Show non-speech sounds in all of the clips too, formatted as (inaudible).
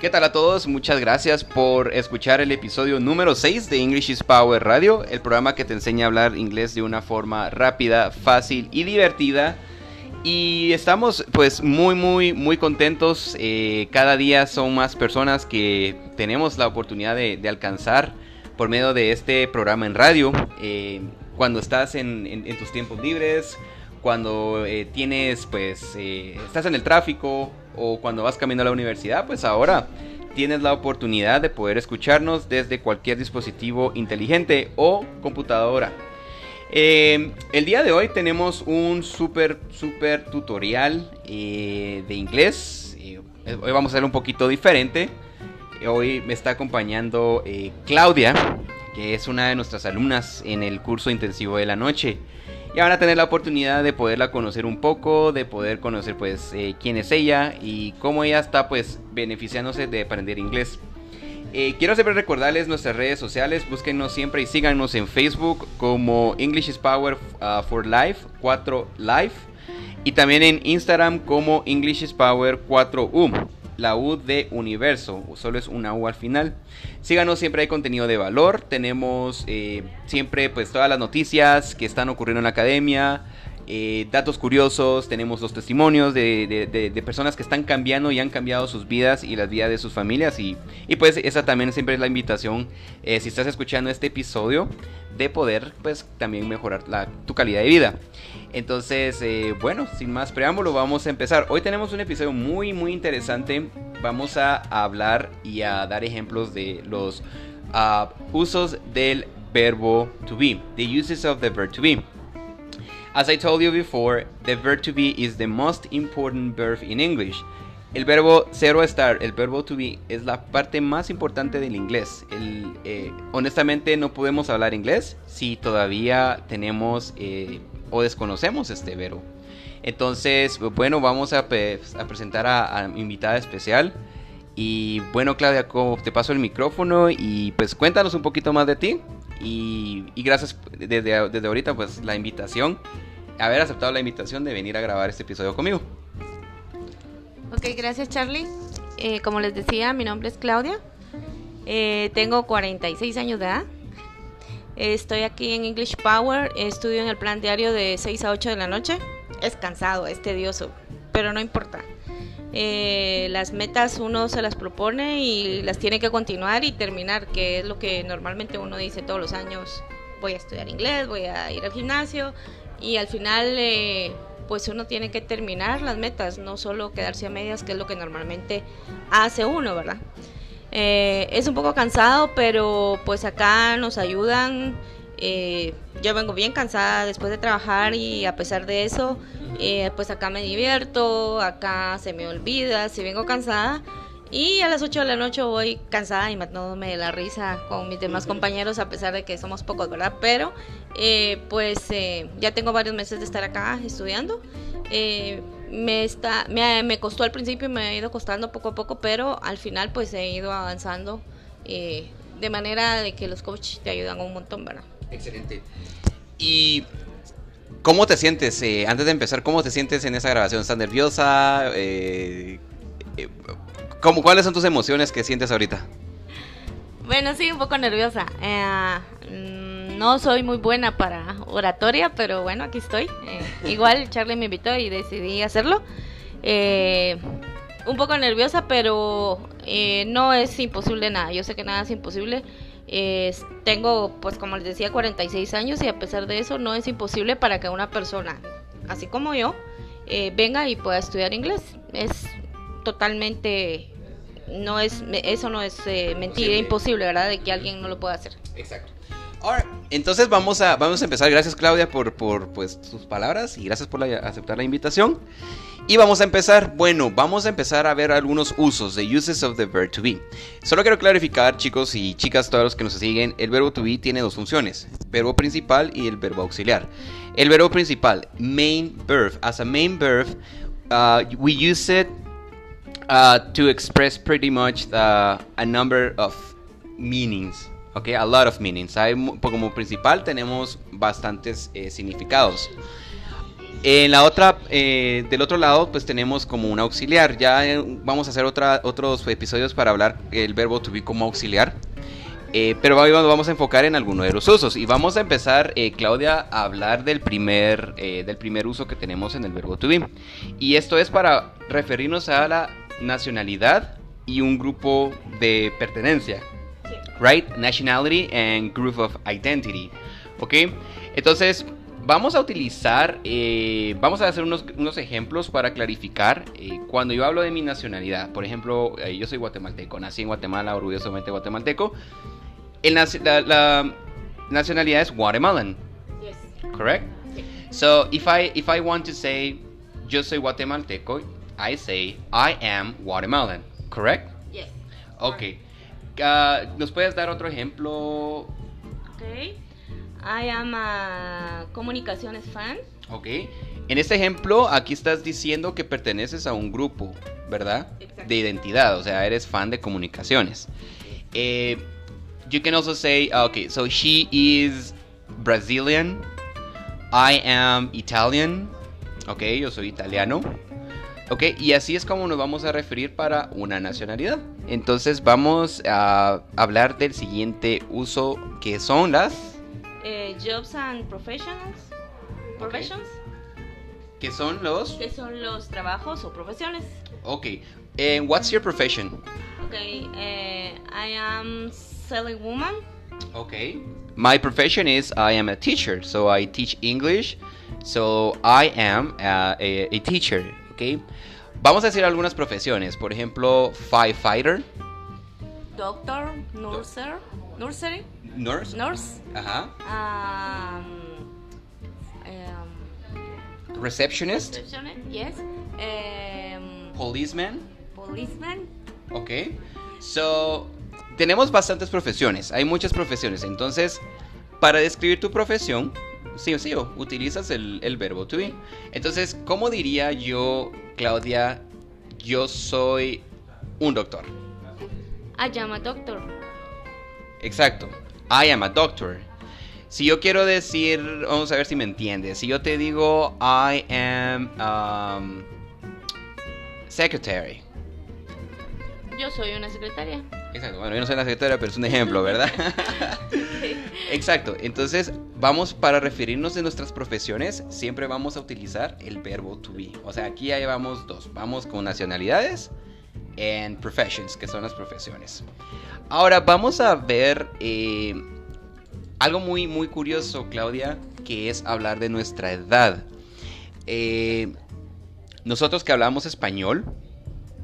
¿Qué tal a todos? Muchas gracias por escuchar el episodio número 6 de English is Power Radio, el programa que te enseña a hablar inglés de una forma rápida, fácil y divertida. Y estamos pues muy muy muy contentos. Eh, cada día son más personas que tenemos la oportunidad de, alcanzar por medio de este programa en radio. Eh, cuando estás en, tus tiempos libres, cuando eh, tienes pues estás en el tráfico o cuando vas camino a la universidad, pues ahora tienes la oportunidad de poder escucharnos desde cualquier dispositivo inteligente o computadora. Eh, el día de hoy tenemos un súper, súper tutorial eh, de inglés. Eh, hoy vamos a hacer un poquito diferente. Hoy me está acompañando Claudia, que es una de nuestras alumnas en el curso intensivo de la noche y van a tener la oportunidad de poderla conocer un poco, de poder conocer pues eh, quién es ella y cómo ella está pues beneficiándose de aprender inglés. Eh, quiero siempre recordarles nuestras redes sociales, búsquenos siempre y síganos en Facebook como English is Power uh, for Life 4 Life y también en Instagram como English is Power 4U la U de universo, solo es una U al final. Síganos, siempre hay contenido de valor, tenemos eh, siempre pues todas las noticias que están ocurriendo en la academia, eh, datos curiosos, tenemos los testimonios de, personas que están cambiando y han cambiado sus vidas y las vidas de sus familias y, pues esa también siempre es la invitación, eh, si estás escuchando este episodio, de poder pues también mejorar tu calidad de vida. Entonces, eh, bueno, sin más preámbulo, vamos a empezar. Hoy tenemos un episodio muy, muy interesante. Vamos a hablar y a dar ejemplos de los ah, usos del verbo to be, the uses of the verb to be. As I told you before, the verb to be is the most important verb in English. El verbo zero estar, el verbo to be, es la parte más importante del inglés. Eh, honestamente no podemos hablar inglés si todavía tenemos eh, o desconocemos este verbo. Entonces, bueno, vamos a, presentar a, mi invitada especial. Y bueno, Claudia, te paso el micrófono y pues cuéntanos un poquito más de ti. Y, gracias desde, desde ahorita, pues la invitación, haber aceptado la invitación de venir a grabar este episodio conmigo. Ok, gracias Charlie. Eh, como les decía, mi nombre es Claudia. Eh, tengo 46 años de edad. Estoy aquí en English Power, estudio en el plan diario de 6 a 8 de la noche. Es cansado, es tedioso, pero no importa. Eh, las metas uno se las propone y las tiene que continuar y terminar, que es lo que normalmente uno dice todos los años. Voy a estudiar inglés, voy a ir al gimnasio y al final eh, pues uno tiene que terminar las metas, no solo quedarse a medias, que es lo que normalmente hace uno, ¿verdad? Eh, es un poco cansado, pero pues acá nos ayudan. Yo vengo bien cansada después de trabajar y a pesar de eso, eh, pues acá me divierto, acá se me olvida, si vengo cansada. Y a las 8 de la noche voy cansada y matándome de la risa con mis demás compañeros, a pesar de que somos pocos, ¿verdad? Pero pues ya tengo varios meses de estar acá estudiando me, está, me, me, costó al principio y me ha ido costando poco a poco, pero al final pues he ido avanzando eh, de manera de que los coaches te ayudan un montón, ¿verdad? Excelente. ¿Y cómo te sientes? Eh, antes de empezar, ¿cómo te sientes en esa grabación? ¿Estás nerviosa? Eh, ¿cómo, ¿Cuáles son tus emociones que sientes ahorita? Bueno, sí, un poco nerviosa. No soy muy buena para oratoria, pero bueno, aquí estoy. Eh, igual (laughs) Charlie me invitó y decidí hacerlo. Eh, un poco nerviosa, pero eh, no es imposible nada. Yo sé que nada es imposible. Tengo, pues como les decía, 46 años y a pesar de eso no es imposible para que una persona, así como yo, venga y pueda estudiar inglés. Es totalmente, no es, eso no es mentira, imposible, ¿verdad? De que alguien no lo pueda hacer. Exacto. Ahora, entonces vamos a, vamos a empezar. Gracias Claudia por, por pues, tus palabras y gracias por aceptar la invitación. Y vamos a empezar, bueno, vamos a empezar a ver algunos usos de uses of the verb to be. Solo quiero clarificar, chicos y chicas, todos los que nos siguen, el verbo to be tiene dos funciones, verbo principal y el verbo auxiliar. El verbo principal, main verb, as a main verb, uh, we use it uh, to express pretty much a number of meanings. Ok, a lot of meanings. Como principal tenemos bastantes eh, significados. En la otra, eh, del otro lado, pues tenemos como un auxiliar. Ya eh, vamos a hacer otra, otros episodios para hablar el verbo to be como auxiliar. Eh, pero hoy vamos a enfocar en alguno de los usos. Y vamos a empezar, Claudia, a hablar del primer, del primer uso que tenemos en el verbo to be. Y esto es para referirnos a la nacionalidad y un grupo de pertenencia. Right? Nationality and group of identity. ¿Ok? Entonces, vamos a utilizar, eh, vamos a hacer unos, ejemplos para clarificar eh, cuando yo hablo de mi nacionalidad. Por ejemplo, eh, yo soy guatemalteco, nací en Guatemala, orgullosamente guatemalteco. El, la, nacionalidad es Guatemalan. Yes. Correct? So, if I, if I want to say yo soy guatemalteco, I say I am Guatemalan. Correct? Yes. Ok. Uh, ¿Nos puedes dar otro ejemplo? Ok. I am a comunicaciones fan. Ok. En este ejemplo, aquí estás diciendo que perteneces a un grupo, ¿verdad? De identidad, o sea, eres fan de comunicaciones. Eh, you can also say, ah, okay, so she is Brazilian. I am Italian. Ok, yo soy italiano. Ok, y así es como nos vamos a referir para una nacionalidad. Entonces vamos a hablar del siguiente uso que son las jobs and professionals. Professions. ¿Qué son los? ¿Qué son los trabajos o profesiones? Ok. And what's your profession? Okay. Uh, I am selling woman. Okay. My profession is I am a teacher, so I teach English. So I am a, a, a teacher. Okay. Vamos a decir algunas profesiones. Por ejemplo, firefighter. Doctor, nurser, nursery. Nurse. Nurse. Ajá. Um, um, receptionist. Receptionist, yes. Um, policeman. Policeman. Ok. So, tenemos bastantes profesiones. Hay muchas profesiones. Entonces, para describir tu profesión, sí o sí, utilizas el, el verbo to be. Entonces, ¿cómo diría yo, Claudia, yo soy un doctor? I am a doctor. Exacto. I am a doctor. Si yo quiero decir, vamos a ver si me entiendes. Si yo te digo I am um, secretary. Yo soy una secretaria. Exacto. Bueno, yo no soy una secretaria, pero es un ejemplo, ¿verdad? (laughs) Exacto. Entonces, vamos para referirnos de nuestras profesiones, siempre vamos a utilizar el verbo to be. O sea, aquí ya llevamos dos. Vamos con nacionalidades and professions, que son las profesiones. Ahora vamos a ver eh, algo muy, muy curioso, Claudia, que es hablar de nuestra edad. Eh, nosotros que hablamos español,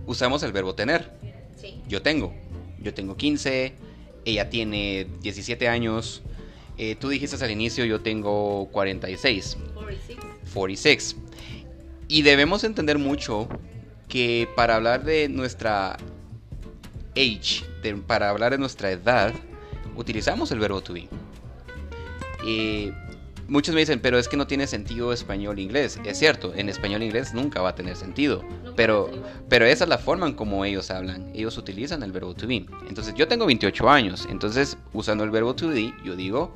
usamos el verbo tener. Sí. Yo tengo. Yo tengo 15, ella tiene 17 años. Eh, tú dijiste al inicio, yo tengo 46. 46. 46. Y debemos entender mucho que para hablar de nuestra age, para hablar de nuestra edad, utilizamos el verbo to be. Y muchos me dicen, pero es que no tiene sentido español inglés. Es cierto, en español inglés nunca va a tener sentido. Pero, pero esa es la forma en como ellos hablan. Ellos utilizan el verbo to be. Entonces, yo tengo 28 años. Entonces, usando el verbo to be, yo digo,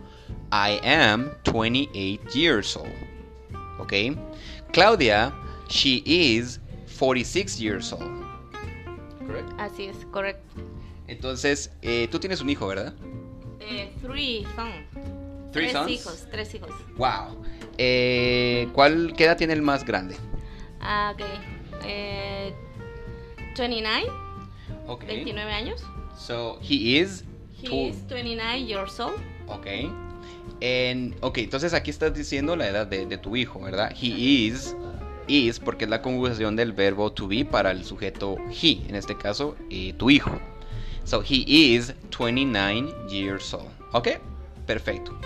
I am 28 years old. ¿Ok? Claudia, she is 46 years old. Así es, correcto. Entonces, eh, tú tienes un hijo, ¿verdad? Eh, three sons. tres hijos, tres hijos. Wow. Eh, ¿Cuál, qué edad tiene el más grande? Ah, ok. Eh, 29. Ok. 29 años. So, he is... He is 29 years old. Ok. En, ok, entonces aquí estás diciendo la edad de, de tu hijo, ¿verdad? He is is porque es la conjugación del verbo to be para el sujeto he, en este caso eh, tu hijo. So he is 29 years old. ¿Ok? Perfecto.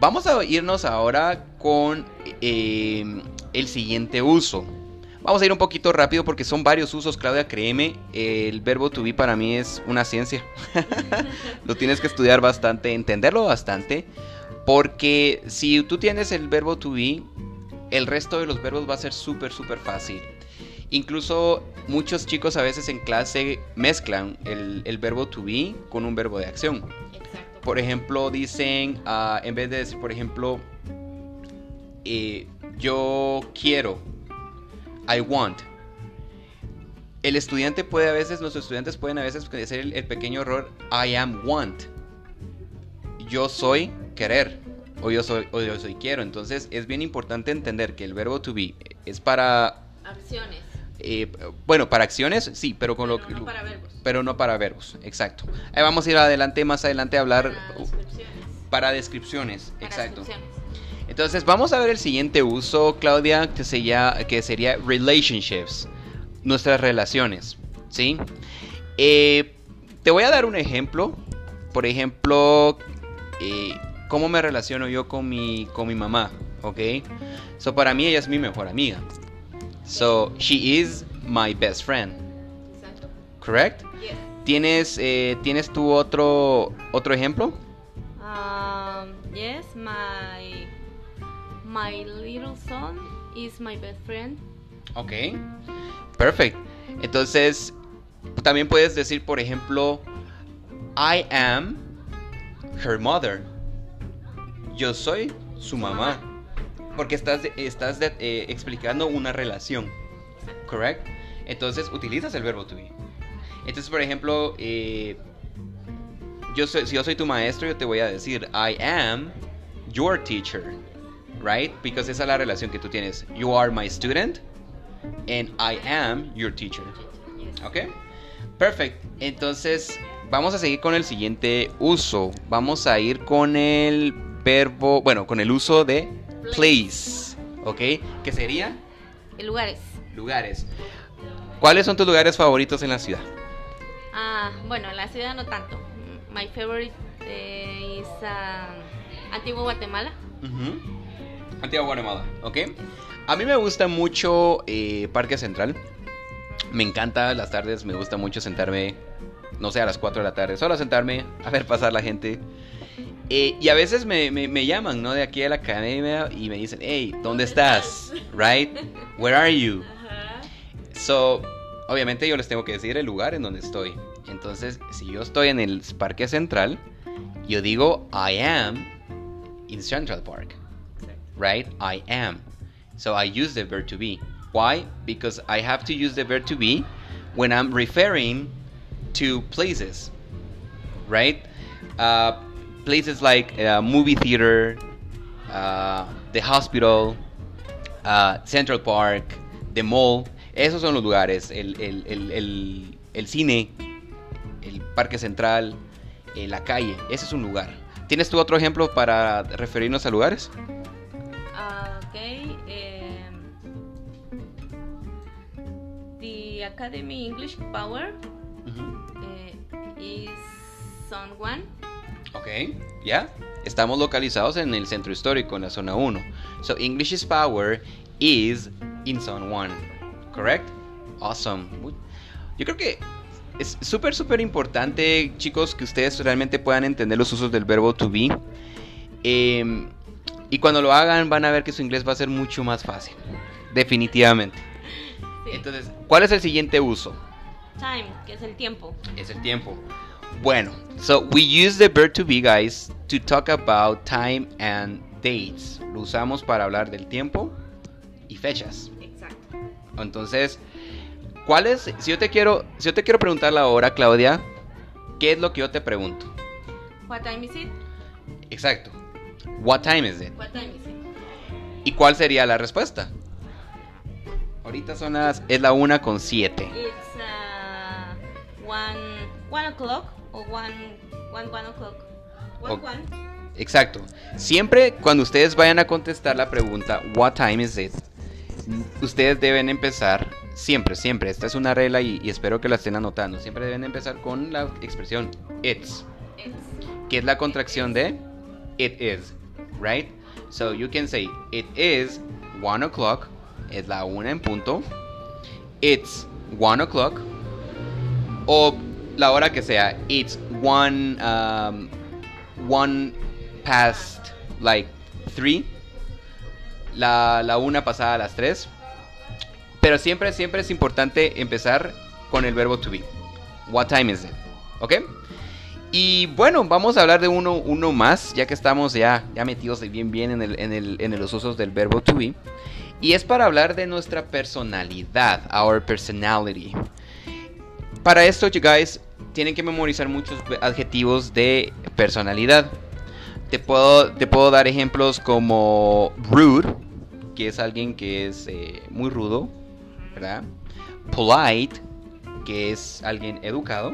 Vamos a irnos ahora con eh, el siguiente uso. Vamos a ir un poquito rápido porque son varios usos, Claudia, créeme, el verbo to be para mí es una ciencia. (laughs) Lo tienes que estudiar bastante, entenderlo bastante, porque si tú tienes el verbo to be, el resto de los verbos va a ser súper, súper fácil. Incluso muchos chicos a veces en clase mezclan el, verbo to be con un verbo de acción. Por ejemplo, dicen, ah, en vez de decir, por ejemplo, eh, yo quiero. I want. El estudiante puede a veces, los estudiantes pueden a veces hacer el, el pequeño error I am want. Yo soy querer o yo soy o yo soy quiero. Entonces es bien importante entender que el verbo to be es para Acciones. eh, bueno, para acciones sí, pero con Pero lo no para verbos. pero no para verbos, exacto. Ahí vamos a ir adelante más adelante a hablar Para descripciones. para descripciones, Para exacto. descripciones. Entonces vamos a ver el siguiente uso, Claudia, que, sería, que sería relationships, nuestras relaciones, ¿sí? Eh, te voy a dar un ejemplo, por ejemplo, eh, cómo me relaciono yo con mi, con mi mamá, ¿ok? So para mí ella es mi mejor amiga. So she is my best friend, Exacto. correct? Yes. ¿Tienes, eh, ¿tienes tú otro, otro ejemplo? Um, yes, my my little son is my best friend. Ok, perfect. Entonces, también puedes decir, por ejemplo, I am her mother. Yo soy su mamá. Porque estás, estás eh, explicando una relación, ¿correct? Entonces, utilizas el verbo to be. Entonces, por ejemplo, eh, yo soy, si yo soy tu maestro, yo te voy a decir, I am your teacher, right? Because esa es la relación que tú tienes. You are my student and I am your teacher. ¿Ok? Perfect. Entonces, vamos a seguir con el siguiente uso. Vamos a ir con el verbo, bueno, con el uso de place. ¿Ok? ¿Qué sería? Lugares. Lugares. ¿Cuáles son tus lugares favoritos en la ciudad? Ah, bueno, en la ciudad no tanto. My favorite eh, is um, Antiguo Guatemala. Ujú. Antigua Guatemala, ¿ok? A mí me gusta mucho eh, Parque Central. Me encanta las tardes, me gusta mucho sentarme, no sé, a las 4 de la tarde, solo sentarme a ver pasar la gente. Eh, y a veces me, me- me llaman, ¿no? De aquí a la academia y me dicen, hey, ¿dónde estás? Right? Where are you? So, obviamente yo les tengo que decir el lugar en donde estoy. Entonces, si yo estoy en el Parque Central, yo digo, I am in Central Park right? I am. So I use the verb to be. Why? Because I have to use the verb to be when I'm referring to places, right? Uh, places like uh, movie theater, uh, the hospital, uh, Central Park, the mall. Esos son los lugares. El, el- el- el- el cine, el parque central, eh, la calle. Ese es un lugar. ¿Tienes tú otro ejemplo para referirnos a lugares? Ah, ok. em, the Academy English Power eh, is Zone One. Ok, ya. Estamos localizados en el centro histórico, en la zona 1. So English is power is in zone 1. Correct? Awesome. Yo creo que es súper, súper importante, chicos, que ustedes realmente puedan entender los usos del verbo to be. Em, y cuando lo hagan van a ver que su inglés va a ser mucho más fácil. Definitivamente. Sí. Entonces, ¿cuál es el siguiente uso? Time, que es el tiempo. Es el tiempo. Bueno, so we use the verb to be, guys, to talk about time and dates. Lo usamos para hablar del tiempo y fechas. Exacto. Entonces, ¿cuál es? Si yo te quiero, si yo te quiero preguntar la hora, Claudia, ¿qué es lo que yo te pregunto? What time is it? Exacto. What time is it? What time is it? ¿Y cuál sería la respuesta? Ahorita son las es la una con siete. It's uh, one one o'clock or one one one o'clock. One Ok. one. Exacto. Siempre cuando ustedes vayan a contestar la pregunta What time is it? Ustedes deben empezar siempre, siempre. Esta es una regla y, y espero que la estén anotando. Siempre deben empezar con la expresión it's, It's que es la contracción de it is, right? So you can say it is one o'clock, es la una en punto. It's one o'clock. O la hora que sea, it's one um, one past like three. La, la una pasada a las tres. Pero siempre, siempre es importante empezar con el verbo to be. What time is it? ¿Ok? Y bueno, vamos a hablar de uno, uno más, ya que estamos ya, ya metidos bien bien en, el, en, el, en los usos del verbo to be. Y es para hablar de nuestra personalidad, our personality. Para esto, you guys, tienen que memorizar muchos adjetivos de personalidad. Te puedo, te puedo dar ejemplos como rude, que es alguien que es eh, muy rudo, ¿verdad? Polite, que es alguien educado.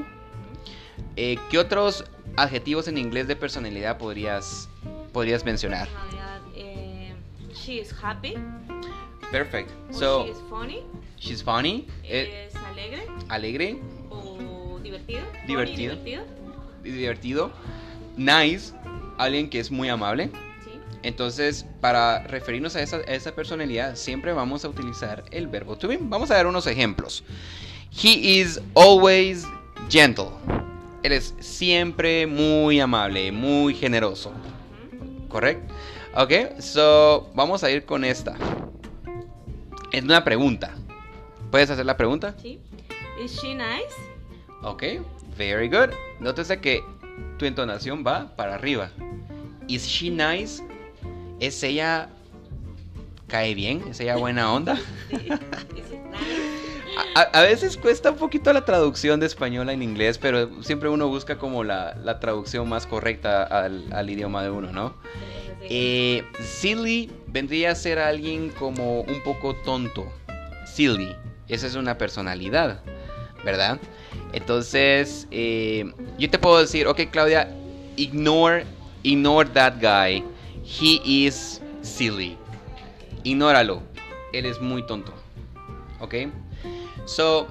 Eh, ¿Qué otros adjetivos en inglés de personalidad podrías, podrías mencionar? Eh, she is happy. Perfect. So, she is funny. She's funny. Es alegre. Alegre. Divertido. Divertido. divertido. Divertido. Nice. Alguien que es muy amable. Entonces, para referirnos a esa, a esa, personalidad, siempre vamos a utilizar el verbo to be. Vamos a dar unos ejemplos. He is always gentle. Él es siempre muy amable, muy generoso. ¿Correcto? Ok, so vamos a ir con esta. Es una pregunta. ¿Puedes hacer la pregunta? Sí. Is she nice? Ok, very good. Nótese que tu entonación va para arriba. Is she nice? ¿Es ella cae bien? ¿Es ella buena onda? (laughs) Sí. A, veces cuesta un poquito la traducción de español en inglés, pero siempre uno busca como la, traducción más correcta al, idioma de uno, ¿no? Eh, silly vendría a ser alguien como un poco tonto. Silly. Esa es una personalidad, ¿verdad? Entonces, eh, yo te puedo decir, ok, Claudia, ignore, ignore that guy. He is silly. Ignóralo. Él es muy tonto. ¿Ok? So,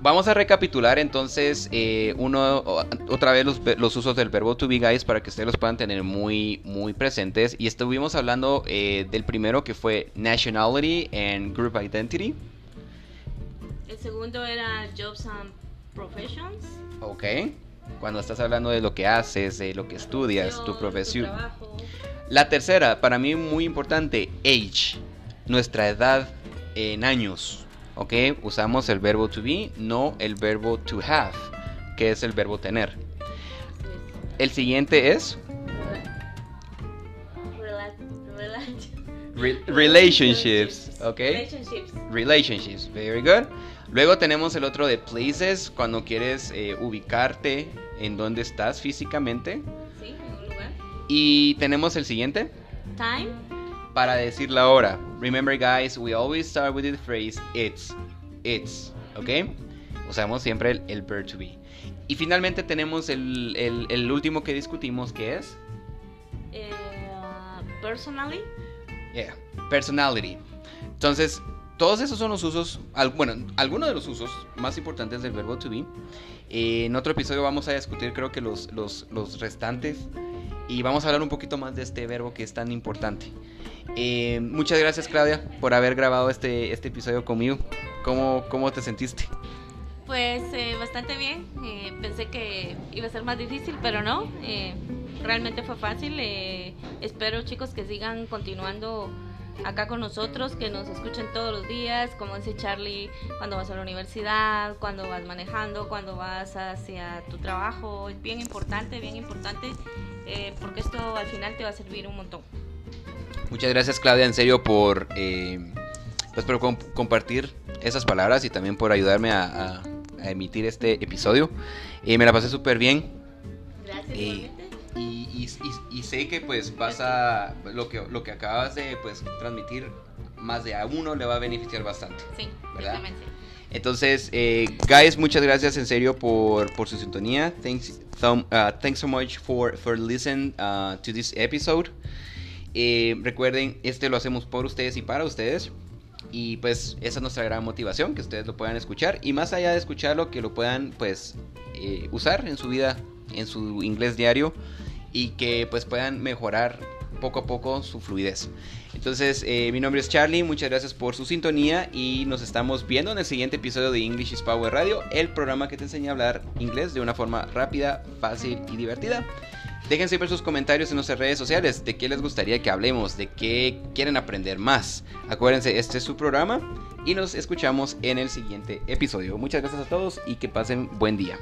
vamos a recapitular entonces eh, uno otra vez los, usos del verbo to be guys para que ustedes los puedan tener muy muy presentes y estuvimos hablando eh, del primero que fue nationality and group identity el segundo era jobs and professions ok cuando estás hablando de lo que haces de lo que estudias tu profesión la tercera para mí muy importante age nuestra edad en años ¿ok? Usamos el verbo to be, no el verbo to have, que es el verbo tener. El siguiente es... relationships, ¿ok? Relationships. Relationships, very good. Luego tenemos el otro de places, cuando quieres eh, ubicarte en dónde estás físicamente. Sí, en un lugar. Y tenemos el siguiente. Time para decir la hora. Remember guys, we always start with the phrase it's. It's, ¿ok? Usamos siempre el, el verb to be. Y finalmente tenemos el, el, último que discutimos, que es... Eh, personally. Yeah, personality. Entonces, todos esos son los usos, bueno, algunos de los usos más importantes del verbo to be. Eh, en otro episodio vamos a discutir creo que los, los, los restantes y vamos a hablar un poquito más de este verbo que es tan importante. Eh, muchas gracias Claudia por haber grabado este, este episodio conmigo. ¿Cómo, cómo te sentiste? Pues eh, bastante bien. Eh, pensé que iba a ser más difícil, pero no. realmente fue fácil. espero chicos que sigan continuando acá con nosotros, que nos escuchen todos los días, como dice Charlie, cuando vas a la universidad, cuando vas manejando, cuando vas hacia tu trabajo. Es bien importante, bien importante, porque esto al final te va a servir un montón. Muchas gracias Claudia, en serio, por, eh, pues, por compartir esas palabras y también por ayudarme a, emitir este episodio. Eh, me la pasé súper bien. Gracias. Eh, y, y, sé que pues pasa lo que, lo que acabas de pues, transmitir, más de a uno le va a beneficiar bastante. Sí, ¿verdad? Entonces, guys, muchas gracias en serio por, por su sintonía. Thanks, uh, thanks so much for, for listening uh, to this episode. Eh, recuerden, este lo hacemos por ustedes y para ustedes. Y pues esa es nuestra gran motivación, que ustedes lo puedan escuchar. Y más allá de escucharlo, que lo puedan pues eh, usar en su vida, en su inglés diario. Y que pues puedan mejorar poco a poco su fluidez. Entonces, eh, mi nombre es Charlie, muchas gracias por su sintonía y nos estamos viendo en el siguiente episodio de English is Power Radio, el programa que te enseña a hablar inglés de una forma rápida, fácil y divertida. Dejen siempre sus comentarios en nuestras redes sociales de qué les gustaría que hablemos, de qué quieren aprender más. Acuérdense, este es su programa y nos escuchamos en el siguiente episodio. Muchas gracias a todos y que pasen buen día.